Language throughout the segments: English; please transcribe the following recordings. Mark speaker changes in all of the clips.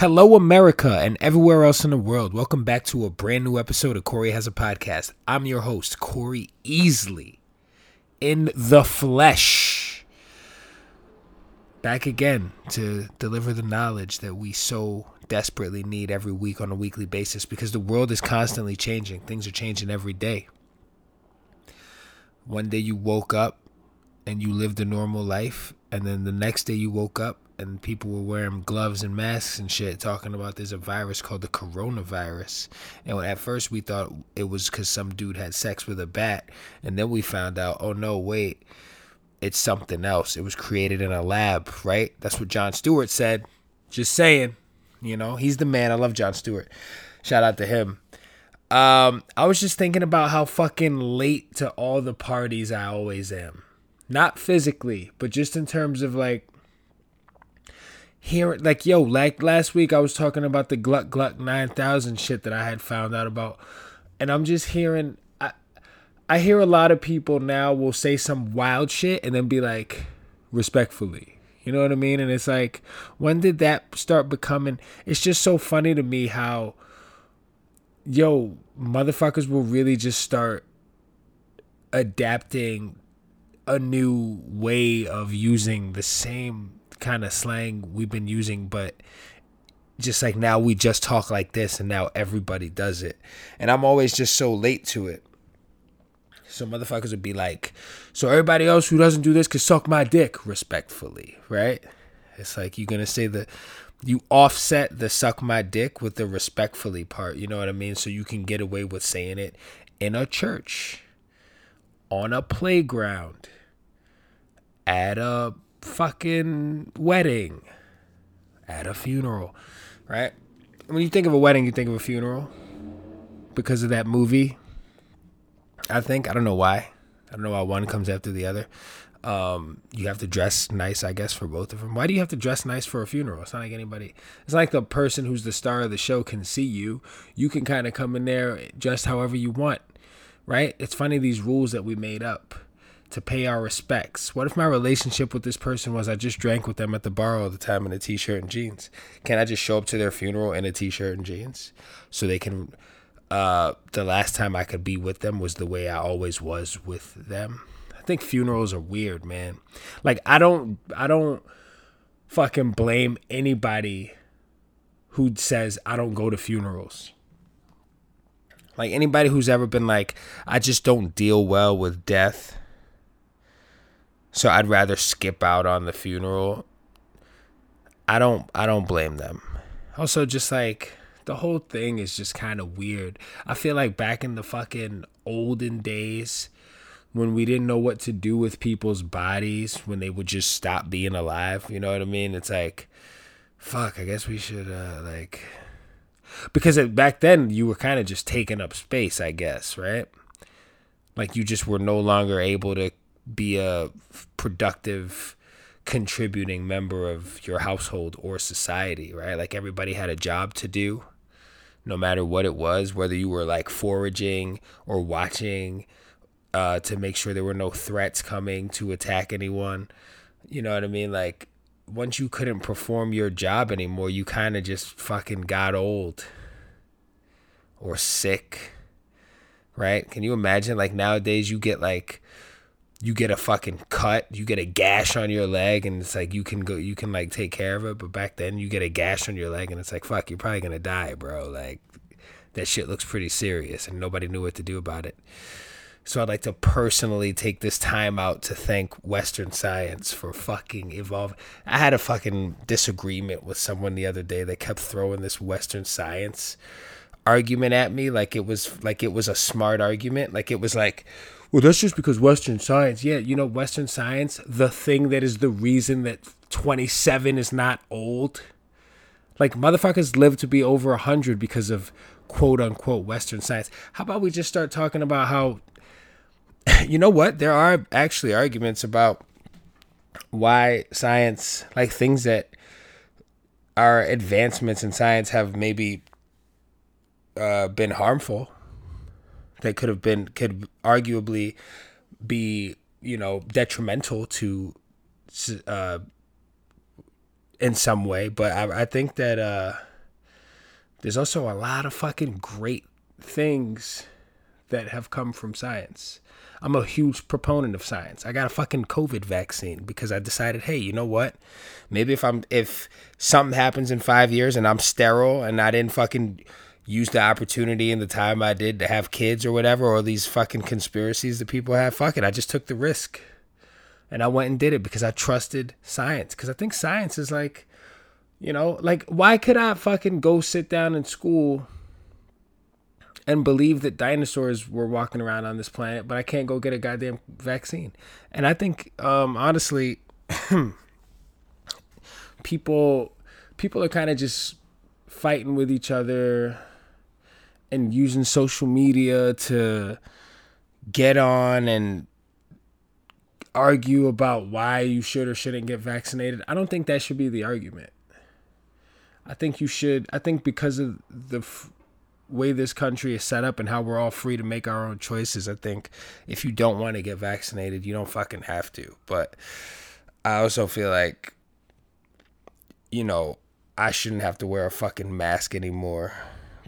Speaker 1: Hello, America, and everywhere else in the world. Welcome back to a brand new episode of Corey Has a Podcast. I'm your host, Corey Easley, in the flesh. Back again to deliver the knowledge that we so desperately need every week on a weekly basis because the world is constantly changing. Things are changing every day. One day you woke up and you lived a normal life, and then the next day you woke up and people were wearing gloves and masks and shit talking about there's a virus called the coronavirus. And at first we thought it was because some dude had sex with a bat. And then we found out oh no wait it's something else. It was created in a lab right? That's what Jon Stewart said. Just saying you know he's the man. I love Jon Stewart. Shout out to him. Um i was just thinking about how fucking late to all the parties i always am. Not physically but just in terms of like hearing like yo like last week i was talking about the gluck gluck 9000 shit that i had found out about and i'm just hearing i i hear a lot of people now will say some wild shit and then be like respectfully you know what i mean? And it's like when did that start becoming it's just so funny to me how yo motherfuckers will really just start adapting a new way of using the same kind of slang we've been using, but just like now we just talk like this and now everybody does it. And I'm always just so late to it. So motherfuckers would be like, so everybody else who doesn't do this could suck my dick respectfully, right? It's like you're gonna say the you offset the suck my dick with the respectfully part, you know what I mean? So you can get away with saying it in a church, on a playground, at a fucking wedding, at a funeral, right? When you think of a wedding, you think of a funeral because of that movie. I think I don't know why. I don't know why one comes after the other. Um, you have to dress nice, I guess, for both of them. Why do you have to dress nice for a funeral? It's not like anybody. It's like the person who's the star of the show can see you. You can kind of come in there dressed however you want, right? It's funny these rules that we made up to pay our respects? What if my relationship with this person was I just drank with them at the bar all the time in a t shirt and jeans? Can I just show up to their funeral in a t shirt and jeans so they can? Uh, the last time I could be with them was the way I always was with them. I think funerals are weird, man. Like I don't, I don't fucking blame anybody who says I don't go to funerals. Like anybody who's ever been like, I just don't deal well with death so I'd rather skip out on the funeral. I don't I don't blame them. Also just like the whole thing is just kind of weird. I feel like back in the fucking olden days when we didn't know what to do with people's bodies when they would just stop being alive, you know what I mean? It's like fuck, I guess we should uh like because back then you were kind of just taking up space, I guess, right? Like you just were no longer able to be a productive contributing member of your household or society, right? Like everybody had a job to do, no matter what it was, whether you were like foraging or watching uh, to make sure there were no threats coming to attack anyone. You know what I mean? Like once you couldn't perform your job anymore, you kind of just fucking got old or sick, right? Can you imagine? Like nowadays, you get like you get a fucking cut, you get a gash on your leg, and it's like you can go, you can like take care of it. But back then, you get a gash on your leg, and it's like fuck, you're probably gonna die, bro. Like that shit looks pretty serious, and nobody knew what to do about it. So I'd like to personally take this time out to thank Western science for fucking evolving. I had a fucking disagreement with someone the other day that kept throwing this Western science argument at me like it was like it was a smart argument, like it was like well, that's just because Western science. Yeah, you know, Western science, the thing that is the reason that 27 is not old. Like, motherfuckers live to be over 100 because of quote unquote Western science. How about we just start talking about how, you know what? There are actually arguments about why science, like things that are advancements in science, have maybe uh, been harmful that could have been could arguably be you know detrimental to uh in some way but i, I think that uh there's also a lot of fucking great things that have come from science. I'm a huge proponent of science. I got a fucking COVID vaccine because I decided, hey, you know what? Maybe if I'm if something happens in five years and I'm sterile and I didn't fucking use the opportunity and the time I did to have kids or whatever, or these fucking conspiracies that people have, fuck it. I just took the risk. And I went and did it because I trusted science. Because I think science is like, you know, like why could I fucking go sit down in school and believe that dinosaurs were walking around on this planet, but I can't go get a goddamn vaccine. And I think, um, honestly, people people are kind of just fighting with each other and using social media to get on and argue about why you should or shouldn't get vaccinated. I don't think that should be the argument. I think you should. I think because of the way this country is set up and how we're all free to make our own choices, I think if you don't want to get vaccinated, you don't fucking have to. But I also feel like, you know, I shouldn't have to wear a fucking mask anymore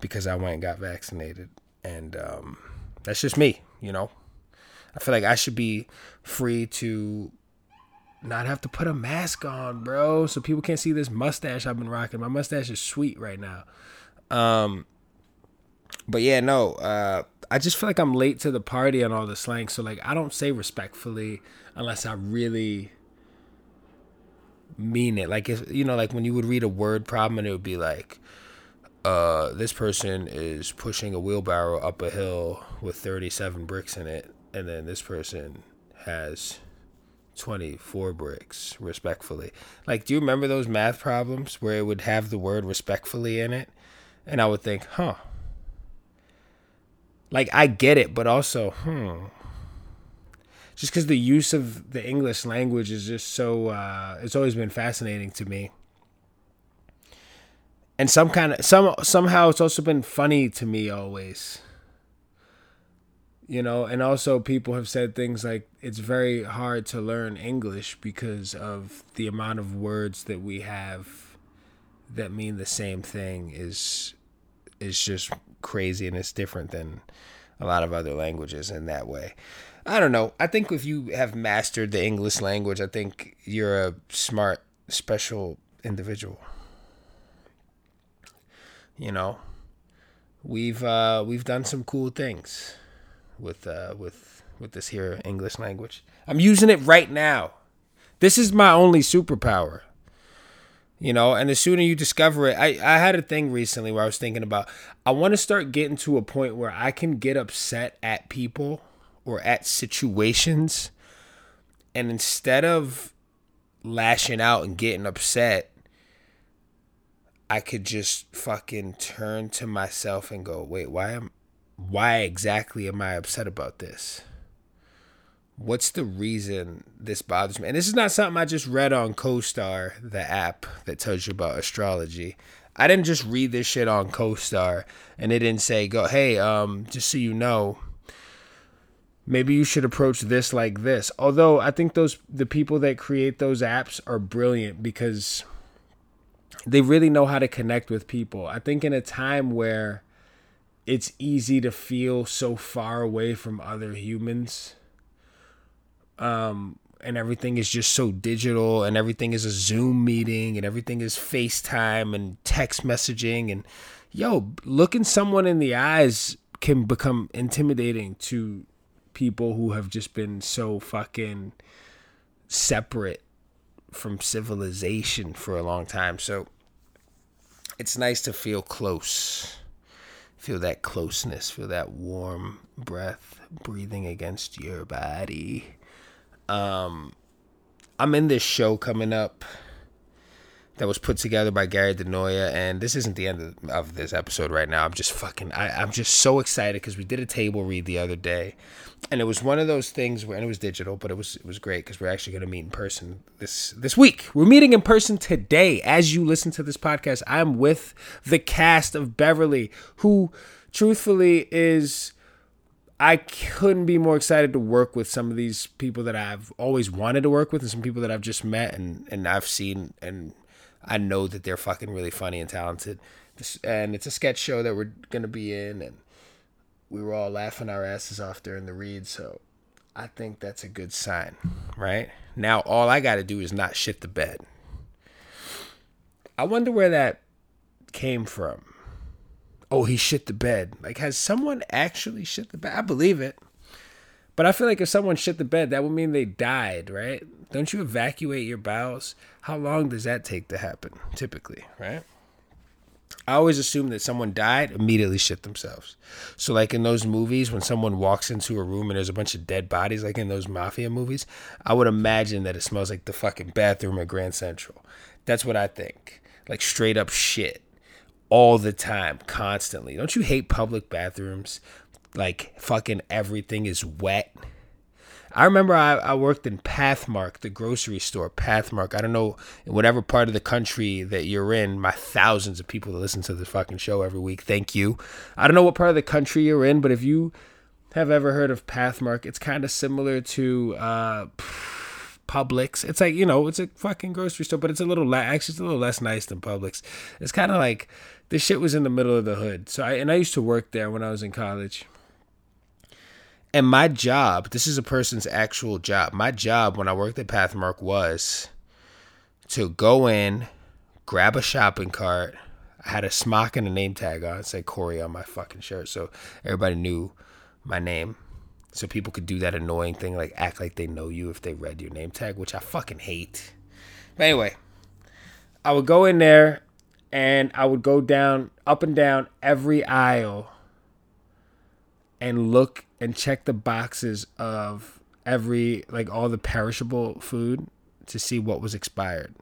Speaker 1: because I went and got vaccinated. And um, that's just me, you know. I feel like I should be free to not have to put a mask on, bro, so people can't see this mustache I've been rocking. My mustache is sweet right now. Um, but yeah, no, uh, I just feel like I'm late to the party on all the slang. So like, I don't say respectfully unless I really mean it. Like, if you know, like when you would read a word problem and it would be like, uh, this person is pushing a wheelbarrow up a hill with 37 bricks in it, and then this person has 24 bricks, respectfully. Like, do you remember those math problems where it would have the word respectfully in it? And I would think, huh, like I get it, but also, hmm. Just because the use of the English language is just so, uh, it's always been fascinating to me. And some kind of some somehow it's also been funny to me always. You know, and also people have said things like it's very hard to learn English because of the amount of words that we have that mean the same thing is is just crazy and it's different than a lot of other languages in that way. I don't know. I think if you have mastered the English language, I think you're a smart, special individual. You know, we've uh, we've done some cool things with uh, with with this here English language. I'm using it right now. This is my only superpower you know and the sooner you discover it i i had a thing recently where i was thinking about i want to start getting to a point where i can get upset at people or at situations and instead of lashing out and getting upset i could just fucking turn to myself and go wait why am why exactly am i upset about this what's the reason this bothers me? And this is not something I just read on CoStar, the app that tells you about astrology. I didn't just read this shit on CoStar and it didn't say, go, hey, um, just so you know, maybe you should approach this like this. Although I think those the people that create those apps are brilliant because they really know how to connect with people. I think in a time where it's easy to feel so far away from other humans um, and everything is just so digital and everything is a Zoom meeting and everything is FaceTime and text messaging and yo, looking someone in the eyes can become intimidating to people who have just been so fucking separate from civilization for a long time. So it's nice to feel close. Feel that closeness, feel that warm breath breathing against your body. Um, I'm in this show coming up that was put together by Gary DeNoia, and this isn't the end of, of this episode right now. I'm just fucking, I, I'm just so excited because we did a table read the other day, and it was one of those things where, and it was digital, but it was it was great because we're actually going to meet in person this this week. We're meeting in person today as you listen to this podcast. I'm with the cast of Beverly, who, truthfully, is I couldn't be more excited to work with some of these people that I've always wanted to work with and some people that I've just met and, and I've seen and I know that they're fucking really funny and talented. And it's a sketch show that we're gonna be in, and we were all laughing our asses off during the read. So I think that's a good sign, right? Now all I got to do is not shit the bed. I wonder where that came from. Oh, he shit the bed. Like, has someone actually shit the bed? I believe it. But I feel like if someone shit the bed, that would mean they died, right? Don't you evacuate your bowels? How long does that take to happen, typically, right? I always assume that someone died, immediately shit themselves. So, like in those movies, when someone walks into a room and there's a bunch of dead bodies, like in those mafia movies, I would imagine that it smells like the fucking bathroom at Grand Central. That's what I think. Like straight up shit all the time, constantly. Don't you hate public bathrooms? Like fucking everything is wet I remember I, I worked in Pathmark, the grocery store, Pathmark. I don't know, in whatever part of the country that you're in, my thousands of people that listen to this fucking show every week, thank you. I don't know what part of the country you're in, but if you have ever heard of Pathmark, it's kind of similar to uh, Publix. It's like, you know, it's a fucking grocery store, but it's a little, la- actually, it's a little less nice than Publix. It's kind of like, this shit was in the middle of the hood. So I, and I used to work there when I was in college. And my job, this is a person's actual job. My job when I worked at Pathmark was to go in, grab a shopping cart. I had a smock and a name tag on. It said Corey on my fucking shirt. So everybody knew my name. So people could do that annoying thing, like act like they know you if they read your name tag, which I fucking hate. But anyway, I would go in there and I would go down, up and down every aisle and look and check the boxes of every like all the perishable food to see what was expired.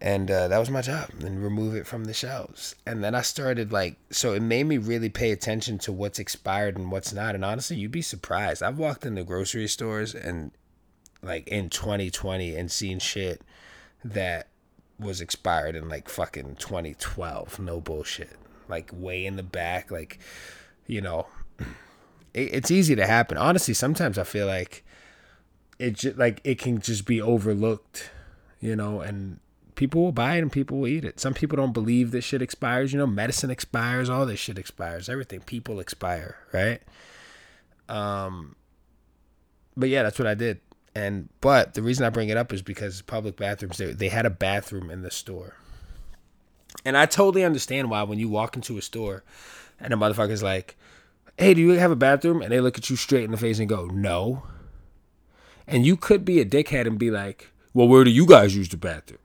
Speaker 1: And uh, that was my job, and remove it from the shelves. And then I started like, so it made me really pay attention to what's expired and what's not. And honestly, you'd be surprised. I've walked in the grocery stores and like in 2020 and seen shit that was expired in like fucking 2012. No bullshit. Like way in the back, like you know, it, it's easy to happen. Honestly, sometimes I feel like it just, like it can just be overlooked, you know, and people will buy it and people will eat it. Some people don't believe this shit expires. You know, medicine expires, all this shit expires. Everything, people expire, right? Um, but yeah, that's what I did. And but the reason I bring it up is because public bathrooms they they had a bathroom in the store. And I totally understand why when you walk into a store and a motherfucker's like, hey, do you have a bathroom? And they look at you straight in the face and go, no. And you could be a dickhead and be like, well, where do you guys use the bathroom?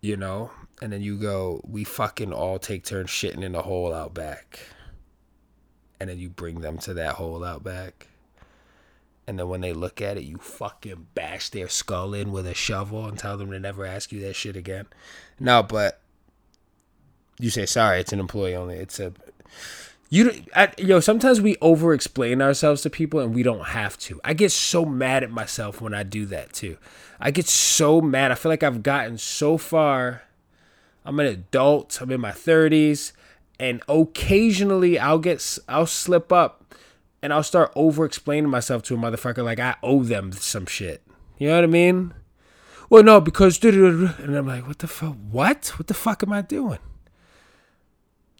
Speaker 1: You know? And then you go, we fucking all take turns shitting in the hole out back. And then you bring them to that hole out back. And then when they look at it, you fucking bash their skull in with a shovel and tell them to never ask you that shit again. No, but you say sorry. It's an employee only. It's a you I, yo sometimes we over explain ourselves to people and we don't have to. I get so mad at myself when i do that too. I get so mad. I feel like i've gotten so far. I'm an adult. I'm in my 30s and occasionally i'll get i'll slip up and i'll start over explaining myself to a motherfucker like i owe them some shit. You know what i mean? Well no because and i'm like what the fuck what? What the fuck am i doing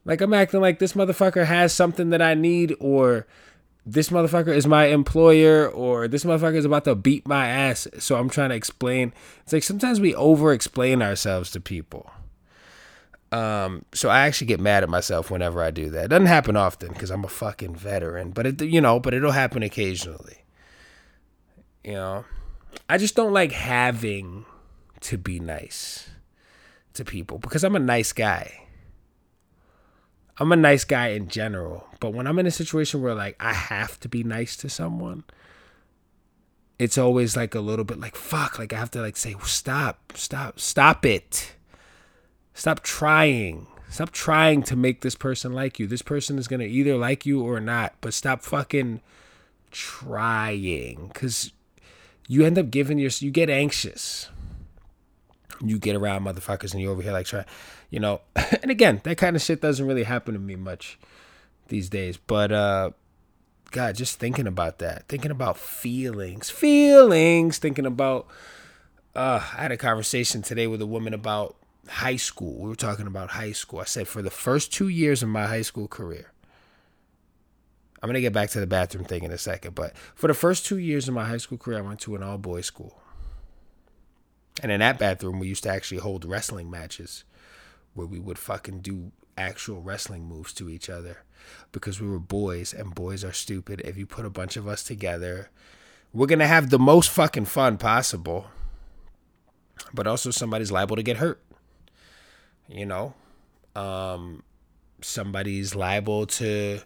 Speaker 1: like I'm acting like this motherfucker has something that I need or this motherfucker is my employer or this motherfucker is about to beat my ass. So I'm trying to explain. It's like sometimes we over explain ourselves to people. Um, so I actually get mad at myself whenever I do that. It doesn't happen often because I'm a fucking veteran, but it, you know, but it'll happen occasionally. You know, I just don't like having to be nice to people because I'm a nice guy. I'm a nice guy in general, but when I'm in a situation where like I have to be nice to someone, it's always like a little bit like fuck, like I have to like say stop, stop, stop it. Stop trying. Stop trying to make this person like you. This person is going to either like you or not, but stop fucking trying cuz you end up giving your you get anxious. You get around motherfuckers and you over here like try you know, and again, that kind of shit doesn't really happen to me much these days. But uh God, just thinking about that, thinking about feelings, feelings, thinking about uh I had a conversation today with a woman about high school. We were talking about high school. I said for the first two years of my high school career, I'm gonna get back to the bathroom thing in a second, but for the first two years of my high school career, I went to an all boys school. And in that bathroom, we used to actually hold wrestling matches where we would fucking do actual wrestling moves to each other because we were boys and boys are stupid. If you put a bunch of us together, we're going to have the most fucking fun possible. But also somebody's liable to get hurt. You know, um somebody's liable to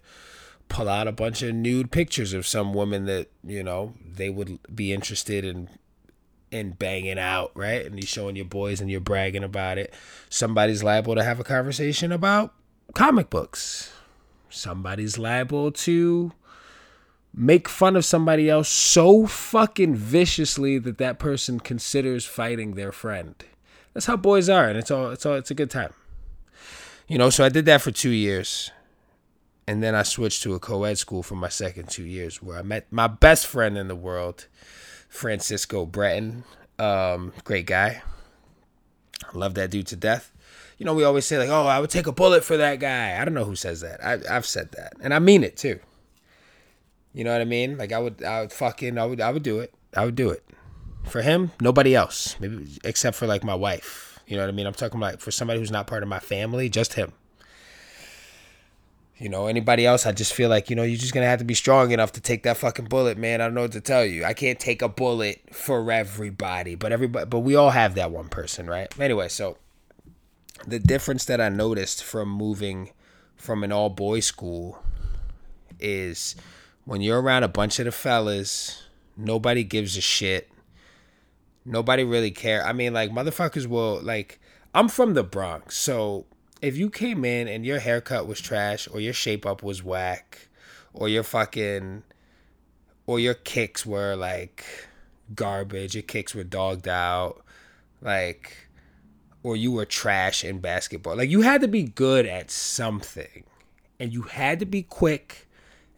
Speaker 1: pull out a bunch of nude pictures of some woman that, you know, they would be interested in and banging out, right? And you're showing your boys and you're bragging about it. Somebody's liable to have a conversation about comic books. Somebody's liable to make fun of somebody else so fucking viciously that that person considers fighting their friend. That's how boys are, and it's all it's all it's a good time. You know, so I did that for two years. And then I switched to a co ed school for my second two years where I met my best friend in the world Francisco Breton. Um, great guy. Love that dude to death. You know, we always say like, "Oh, I would take a bullet for that guy." I don't know who says that. I, I've said that, and I mean it too. You know what I mean? Like I would, I would fucking, I would, I would do it. I would do it for him. Nobody else, maybe except for like my wife. You know what I mean? I'm talking like for somebody who's not part of my family, just him. You know, anybody else, I just feel like, you know, you're just going to have to be strong enough to take that fucking bullet, man. I don't know what to tell you. I can't take a bullet for everybody, but everybody, but we all have that one person, right? Anyway, so the difference that I noticed from moving from an all boys school is when you're around a bunch of the fellas, nobody gives a shit. Nobody really care. I mean, like, motherfuckers will, like, I'm from the Bronx, so if you came in and your haircut was trash or your shape up was whack or your fucking or your kicks were like garbage, your kicks were dogged out, like or you were trash in basketball. Like you had to be good at something. And you had to be quick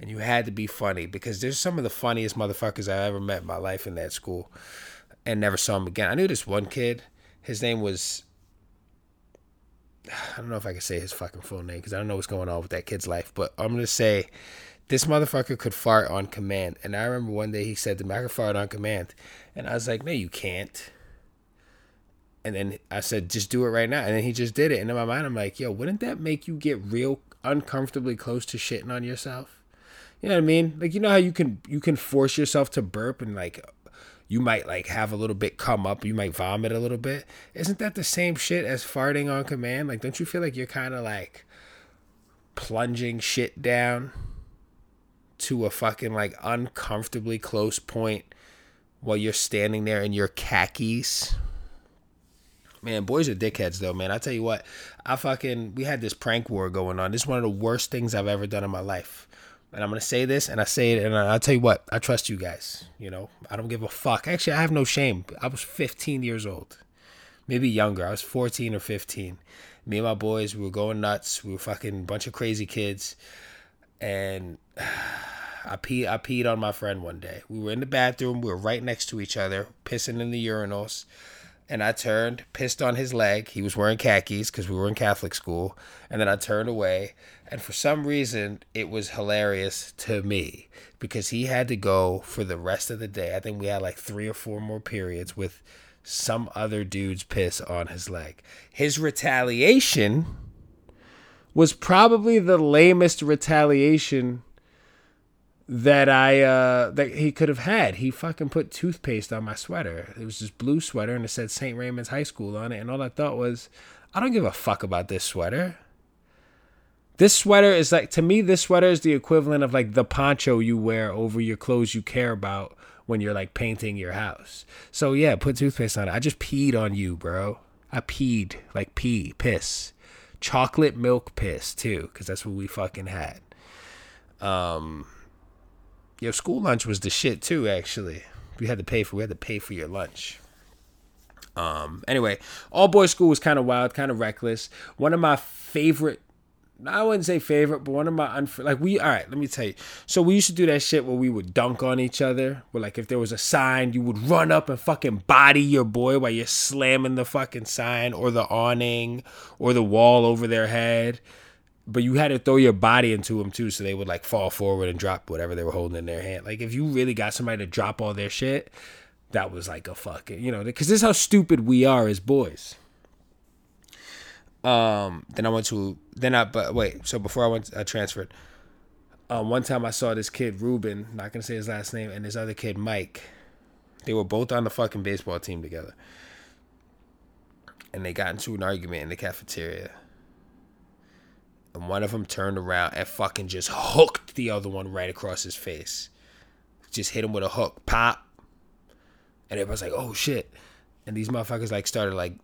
Speaker 1: and you had to be funny because there's some of the funniest motherfuckers I ever met in my life in that school and never saw him again. I knew this one kid. His name was I don't know if I can say his fucking full name because I don't know what's going on with that kid's life, but I'm gonna say this motherfucker could fart on command. And I remember one day he said to me, I fart on command. And I was like, No, you can't. And then I said, just do it right now. And then he just did it. And in my mind, I'm like, yo, wouldn't that make you get real uncomfortably close to shitting on yourself? You know what I mean? Like you know how you can you can force yourself to burp and like you might like have a little bit come up, you might vomit a little bit. Isn't that the same shit as farting on command? Like, don't you feel like you're kind of like plunging shit down to a fucking like uncomfortably close point while you're standing there in your khakis? Man, boys are dickheads though, man. I tell you what, I fucking we had this prank war going on. This is one of the worst things I've ever done in my life and I'm gonna say this, and I say it, and I'll tell you what, I trust you guys. You know, I don't give a fuck. Actually, I have no shame. I was 15 years old, maybe younger. I was 14 or 15. Me and my boys, we were going nuts. We were fucking bunch of crazy kids, and I peed. I peed on my friend one day. We were in the bathroom. We were right next to each other, pissing in the urinals and I turned, pissed on his leg. He was wearing khakis because we were in Catholic school. And then I turned away. And for some reason, it was hilarious to me because he had to go for the rest of the day. I think we had like three or four more periods with some other dude's piss on his leg. His retaliation was probably the lamest retaliation that I uh that he could have had. He fucking put toothpaste on my sweater. It was this blue sweater and it said St. Raymond's High School on it and all I thought was I don't give a fuck about this sweater. This sweater is like to me this sweater is the equivalent of like the poncho you wear over your clothes you care about when you're like painting your house. So yeah, put toothpaste on it. I just peed on you, bro. I peed like pee, piss. Chocolate milk piss too, cuz that's what we fucking had. Um Yo, school lunch was the shit too. Actually, we had to pay for we had to pay for your lunch. Um. Anyway, all boys school was kind of wild, kind of reckless. One of my favorite I wouldn't say favorite, but one of my unf- like we all right. Let me tell you. So we used to do that shit where we would dunk on each other. Where like if there was a sign, you would run up and fucking body your boy while you're slamming the fucking sign or the awning or the wall over their head. But you had to throw your body into them too, so they would like fall forward and drop whatever they were holding in their hand. Like if you really got somebody to drop all their shit, that was like a fucking you know because this is how stupid we are as boys. Um, then I went to then I but wait. So before I went, I transferred. Um, one time I saw this kid Ruben, not gonna say his last name, and this other kid Mike. They were both on the fucking baseball team together, and they got into an argument in the cafeteria. And one of them turned around and fucking just hooked the other one right across his face. Just hit him with a hook, pop. And everybody's like, "Oh shit!" And these motherfuckers like started like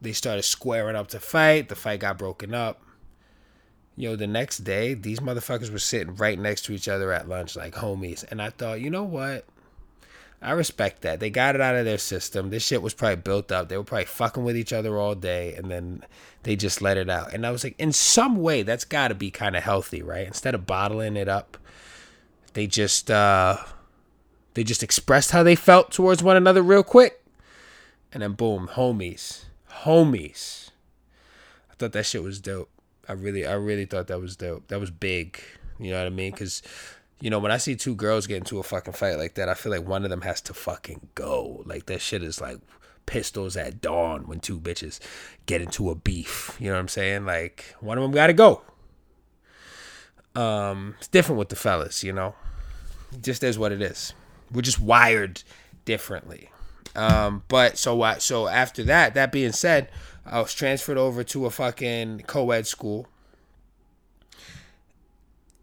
Speaker 1: they started squaring up to fight. The fight got broken up. Yo, the next day, these motherfuckers were sitting right next to each other at lunch like homies. And I thought, you know what? I respect that. They got it out of their system. This shit was probably built up. They were probably fucking with each other all day and then they just let it out. And I was like, in some way, that's got to be kind of healthy, right? Instead of bottling it up, they just uh they just expressed how they felt towards one another real quick. And then boom, homies homies. I thought that shit was dope. I really, I really thought that was dope. That was big. You know what I mean? Because, you know, when I see two girls get into a fucking fight like that, I feel like one of them has to fucking go. Like that shit is like pistols at dawn when two bitches get into a beef. You know what I'm saying? Like one of them got to go. Um, it's different with the fellas, you know. just is what it is. We're just wired differently. Um, but so what? So after that, that being said, I was transferred over to a fucking co-ed school,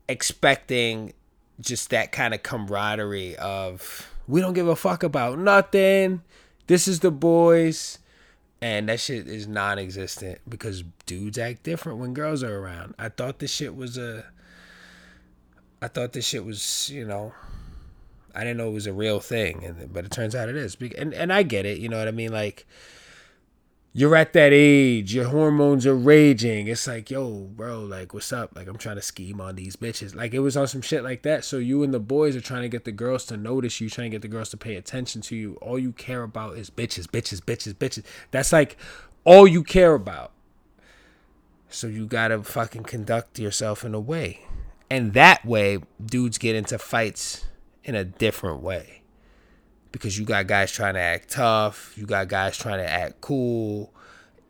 Speaker 1: expecting just that kind of camaraderie of we don't give a fuck about nothing. This is the boys. And that shit is non existent because dudes act different when girls are around. I thought this shit was a I thought this shit was, you know, I didn't know it was a real thing, and but it turns out it is. And and I get it, you know what I mean? Like you're at that age, your hormones are raging. It's like, yo, bro, like what's up? Like I'm trying to scheme on these bitches. Like it was on some shit like that. So you and the boys are trying to get the girls to notice you, trying to get the girls to pay attention to you. All you care about is bitches, bitches, bitches, bitches. That's like all you care about. So you gotta fucking conduct yourself in a way. And that way, dudes get into fights in a different way. Because you got guys trying to act tough, you got guys trying to act cool.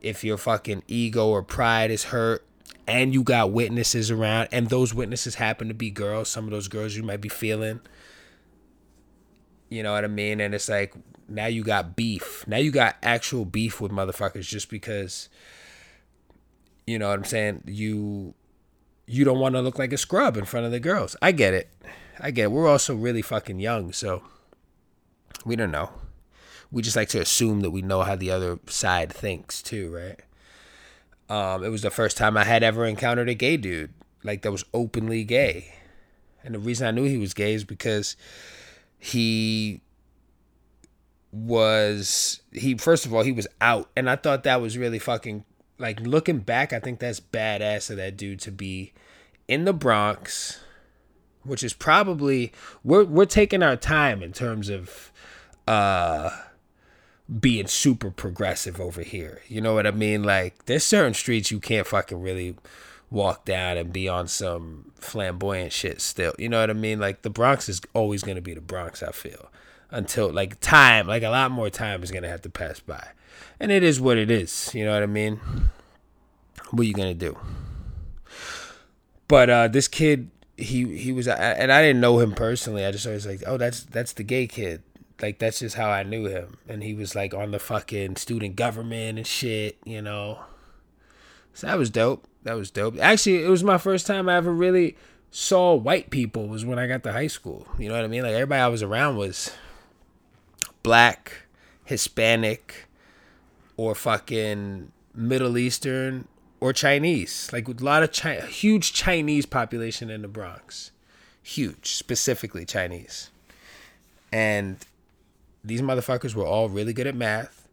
Speaker 1: If your fucking ego or pride is hurt, and you got witnesses around, and those witnesses happen to be girls, some of those girls you might be feeling. You know what I mean? And it's like now you got beef. Now you got actual beef with motherfuckers just because you know what I'm saying? You you don't want to look like a scrub in front of the girls. I get it. I get it. We're also really fucking young, so we don't know. We just like to assume that we know how the other side thinks too, right? Um, it was the first time I had ever encountered a gay dude, like that was openly gay. And the reason I knew he was gay is because he was he first of all he was out and I thought that was really fucking like looking back, I think that's badass of that dude to be in the Bronx which is probably we're we're taking our time in terms of uh being super progressive over here. You know what I mean? Like there's certain streets you can't fucking really walk down and be on some flamboyant shit still. You know what I mean? Like the Bronx is always going to be the Bronx, I feel. Until like time, like a lot more time is going to have to pass by. And it is what it is, you know what I mean? What are you going to do? But uh this kid he he was and I didn't know him personally. I just always like, oh, that's that's the gay kid. Like that's just how I knew him. And he was like on the fucking student government and shit, you know. So that was dope. That was dope. Actually, it was my first time I ever really saw white people was when I got to high school. You know what I mean? Like everybody I was around was black, Hispanic, or fucking Middle Eastern or Chinese. Like a lot of Chi- huge Chinese population in the Bronx, huge, specifically Chinese, and these motherfuckers were all really good at math,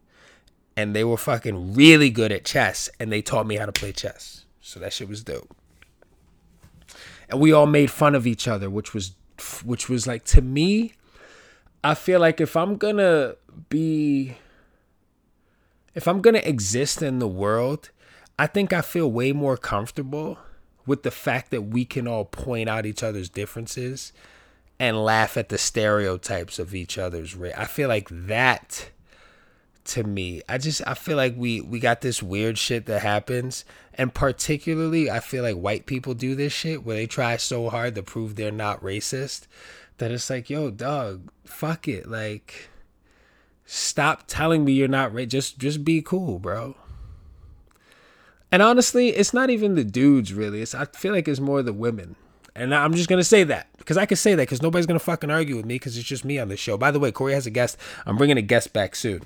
Speaker 1: and they were fucking really good at chess, and they taught me how to play chess. So that shit was dope. and we all made fun of each other, which was which was like to me, I feel like if I'm gonna be if I'm gonna exist in the world, I think I feel way more comfortable with the fact that we can all point out each other's differences and laugh at the stereotypes of each other's race. I feel like that to me. I just I feel like we we got this weird shit that happens and particularly I feel like white people do this shit where they try so hard to prove they're not racist that it's like, "Yo, dog, fuck it. Like stop telling me you're not racist. Just just be cool, bro." And honestly, it's not even the dudes really. It's I feel like it's more the women. And I'm just gonna say that because I can say that because nobody's gonna fucking argue with me because it's just me on this show. By the way, Corey has a guest. I'm bringing a guest back soon.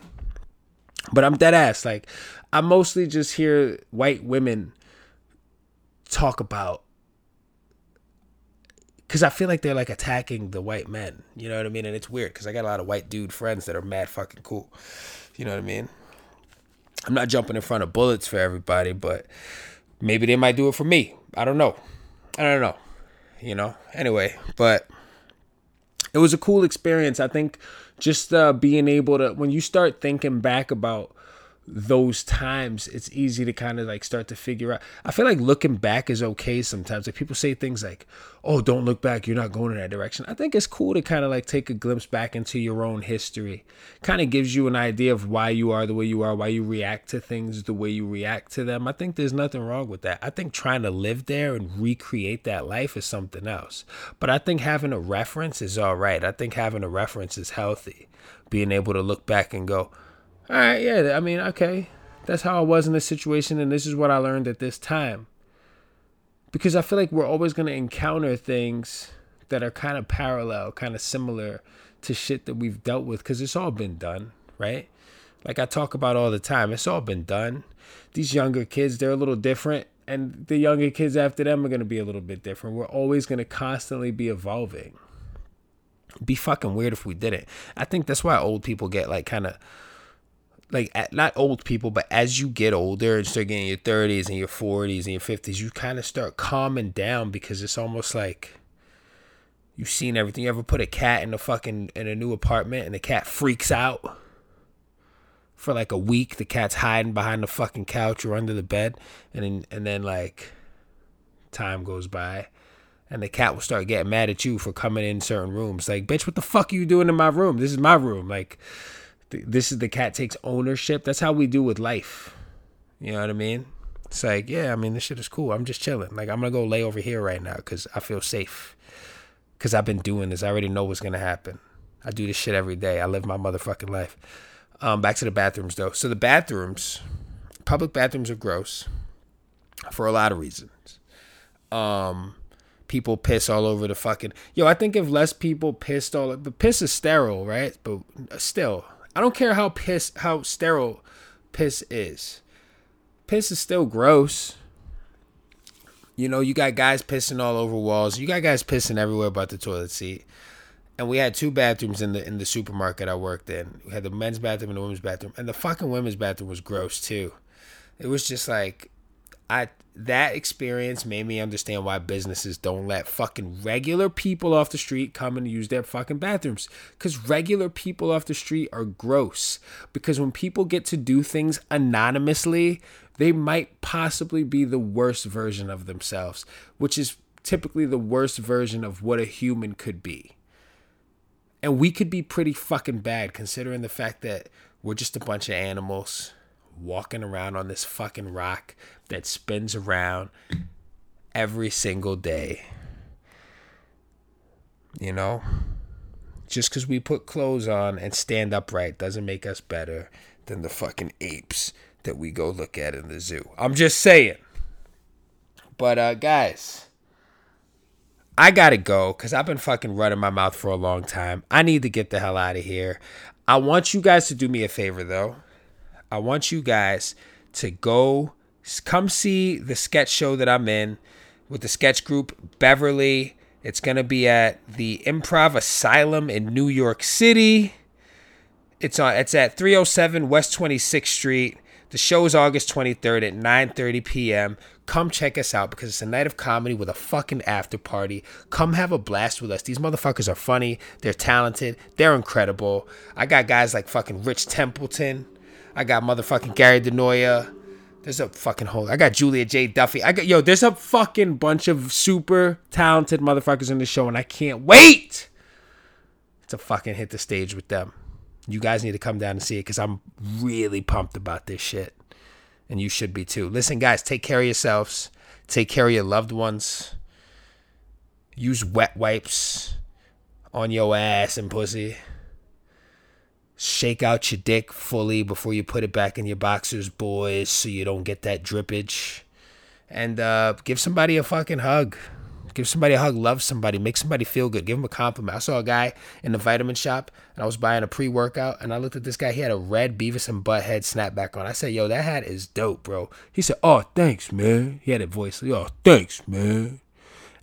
Speaker 1: But I'm dead ass. Like, I mostly just hear white women talk about because I feel like they're like attacking the white men. You know what I mean? And it's weird because I got a lot of white dude friends that are mad fucking cool. You know what I mean? I'm not jumping in front of bullets for everybody, but maybe they might do it for me. I don't know. I don't know. You know? Anyway, but it was a cool experience. I think just uh, being able to when you start thinking back about those times it's easy to kind of like start to figure out. I feel like looking back is okay sometimes. Like people say things like oh don't look back you're not going in that direction. I think it's cool to kind of like take a glimpse back into your own history. Kind of gives you an idea of why you are the way you are why you react to things the way you react to them. I think there's nothing wrong with that. I think trying to live there and recreate that life is something else. But i think having a reference is all right. I think having a reference is healthy. Being able to look back and go all right, yeah, I mean, okay, that's how I was in this situation, and this is what I learned at this time. Because I feel like we're always going to encounter things that are kind of parallel, kind of similar to shit that we've dealt with, because it's all been done, right? Like I talk about all the time, it's all been done. These younger kids, they're a little different, and the younger kids after them are going to be a little bit different. We're always going to constantly be evolving. It'd be fucking weird if we didn't. I think that's why old people get like kind of like not old people, but as you get older and start getting your 30s and your 40s and your 50s, you kind of start calming down because it's almost like you've seen everything. You ever put a cat in a fucking in a new apartment and the cat freaks out for like a week? The cat's hiding behind the fucking couch or under the bed, and then and then like time goes by. And the cat will start getting mad at you for coming in certain rooms. Like, bitch, what the fuck are you doing in my room? This is my room. Like, this is the cat takes ownership. That's how we do with life. You know what I mean? It's like, yeah, I mean, this shit is cool. I'm just chilling. Like, I'm gonna go lay over here right now because I feel safe. Because I've been doing this. I already know what's gonna happen. I do this shit every day. I live my motherfucking life. Um, back to the bathrooms though. So the bathrooms, public bathrooms are gross for a lot of reasons. Um, people piss all over the fucking. Yo, I think if less people pissed all, the piss is sterile, right? But still, I don't care how piss how sterile piss is. Piss is still gross. You know, you got guys pissing all over walls. You got guys pissing everywhere but the toilet seat. And we had two bathrooms in the in the supermarket I worked in. We had the men's bathroom and the women's bathroom. And the fucking women's bathroom was gross too. It was just like I that experience made me understand why businesses don't let fucking regular people off the street come and use their fucking bathrooms. Because regular people off the street are gross. Because when people get to do things anonymously, they might possibly be the worst version of themselves, which is typically the worst version of what a human could be. And we could be pretty fucking bad considering the fact that we're just a bunch of animals walking around on this fucking rock that spins around every single day. You know? Just because we put clothes on and stand upright doesn't make us better than the fucking apes that we go look at in the zoo. I'm just saying. But, uh, guys, I gotta go because I've been fucking running my mouth for a long time. I need to get the hell out of here. I want you guys to do me a favor, though. I want you guys to go come see the sketch show that I'm in with the sketch group Beverly. It's going to be at the Improv Asylum in New York City. It's on it's at 307 West 26th Street. The show is August 23rd at 9:30 p.m. Come check us out because it's a night of comedy with a fucking after party. Come have a blast with us. These motherfuckers are funny. They're talented. They're incredible. I got guys like fucking Rich Templeton. I got motherfucking Gary Denoya. There's a fucking hole. I got Julia J. Duffy. I got yo. There's a fucking bunch of super talented motherfuckers in the show, and I can't wait to fucking hit the stage with them. You guys need to come down and see it because I'm really pumped about this shit, and you should be too. Listen, guys, take care of yourselves. Take care of your loved ones. Use wet wipes on your ass and pussy shake out your dick fully before you put it back in your boxers, boys, so you don't get that drippage. And uh, give somebody a fucking hug. Give somebody a hug. Love somebody. Make somebody feel good. Give them a compliment. I saw a guy in the vitamin shop, and I was buying a pre-workout, and I looked at this guy. He had a red Beavis and Butthead snapback on. I said, "Yo, that hat is dope, bro." He said, "Oh, thanks, man." He had a voice. "Oh, thanks, man."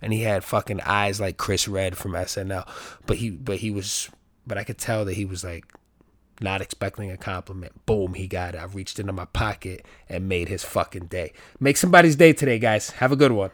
Speaker 1: And he had fucking eyes like Chris Redd from SNL, but he, but he was, but I could tell that he was like not expecting a compliment. Boom, he got it. I reached into my pocket and made his fucking day. Make somebody's day today, guys. Have a good one.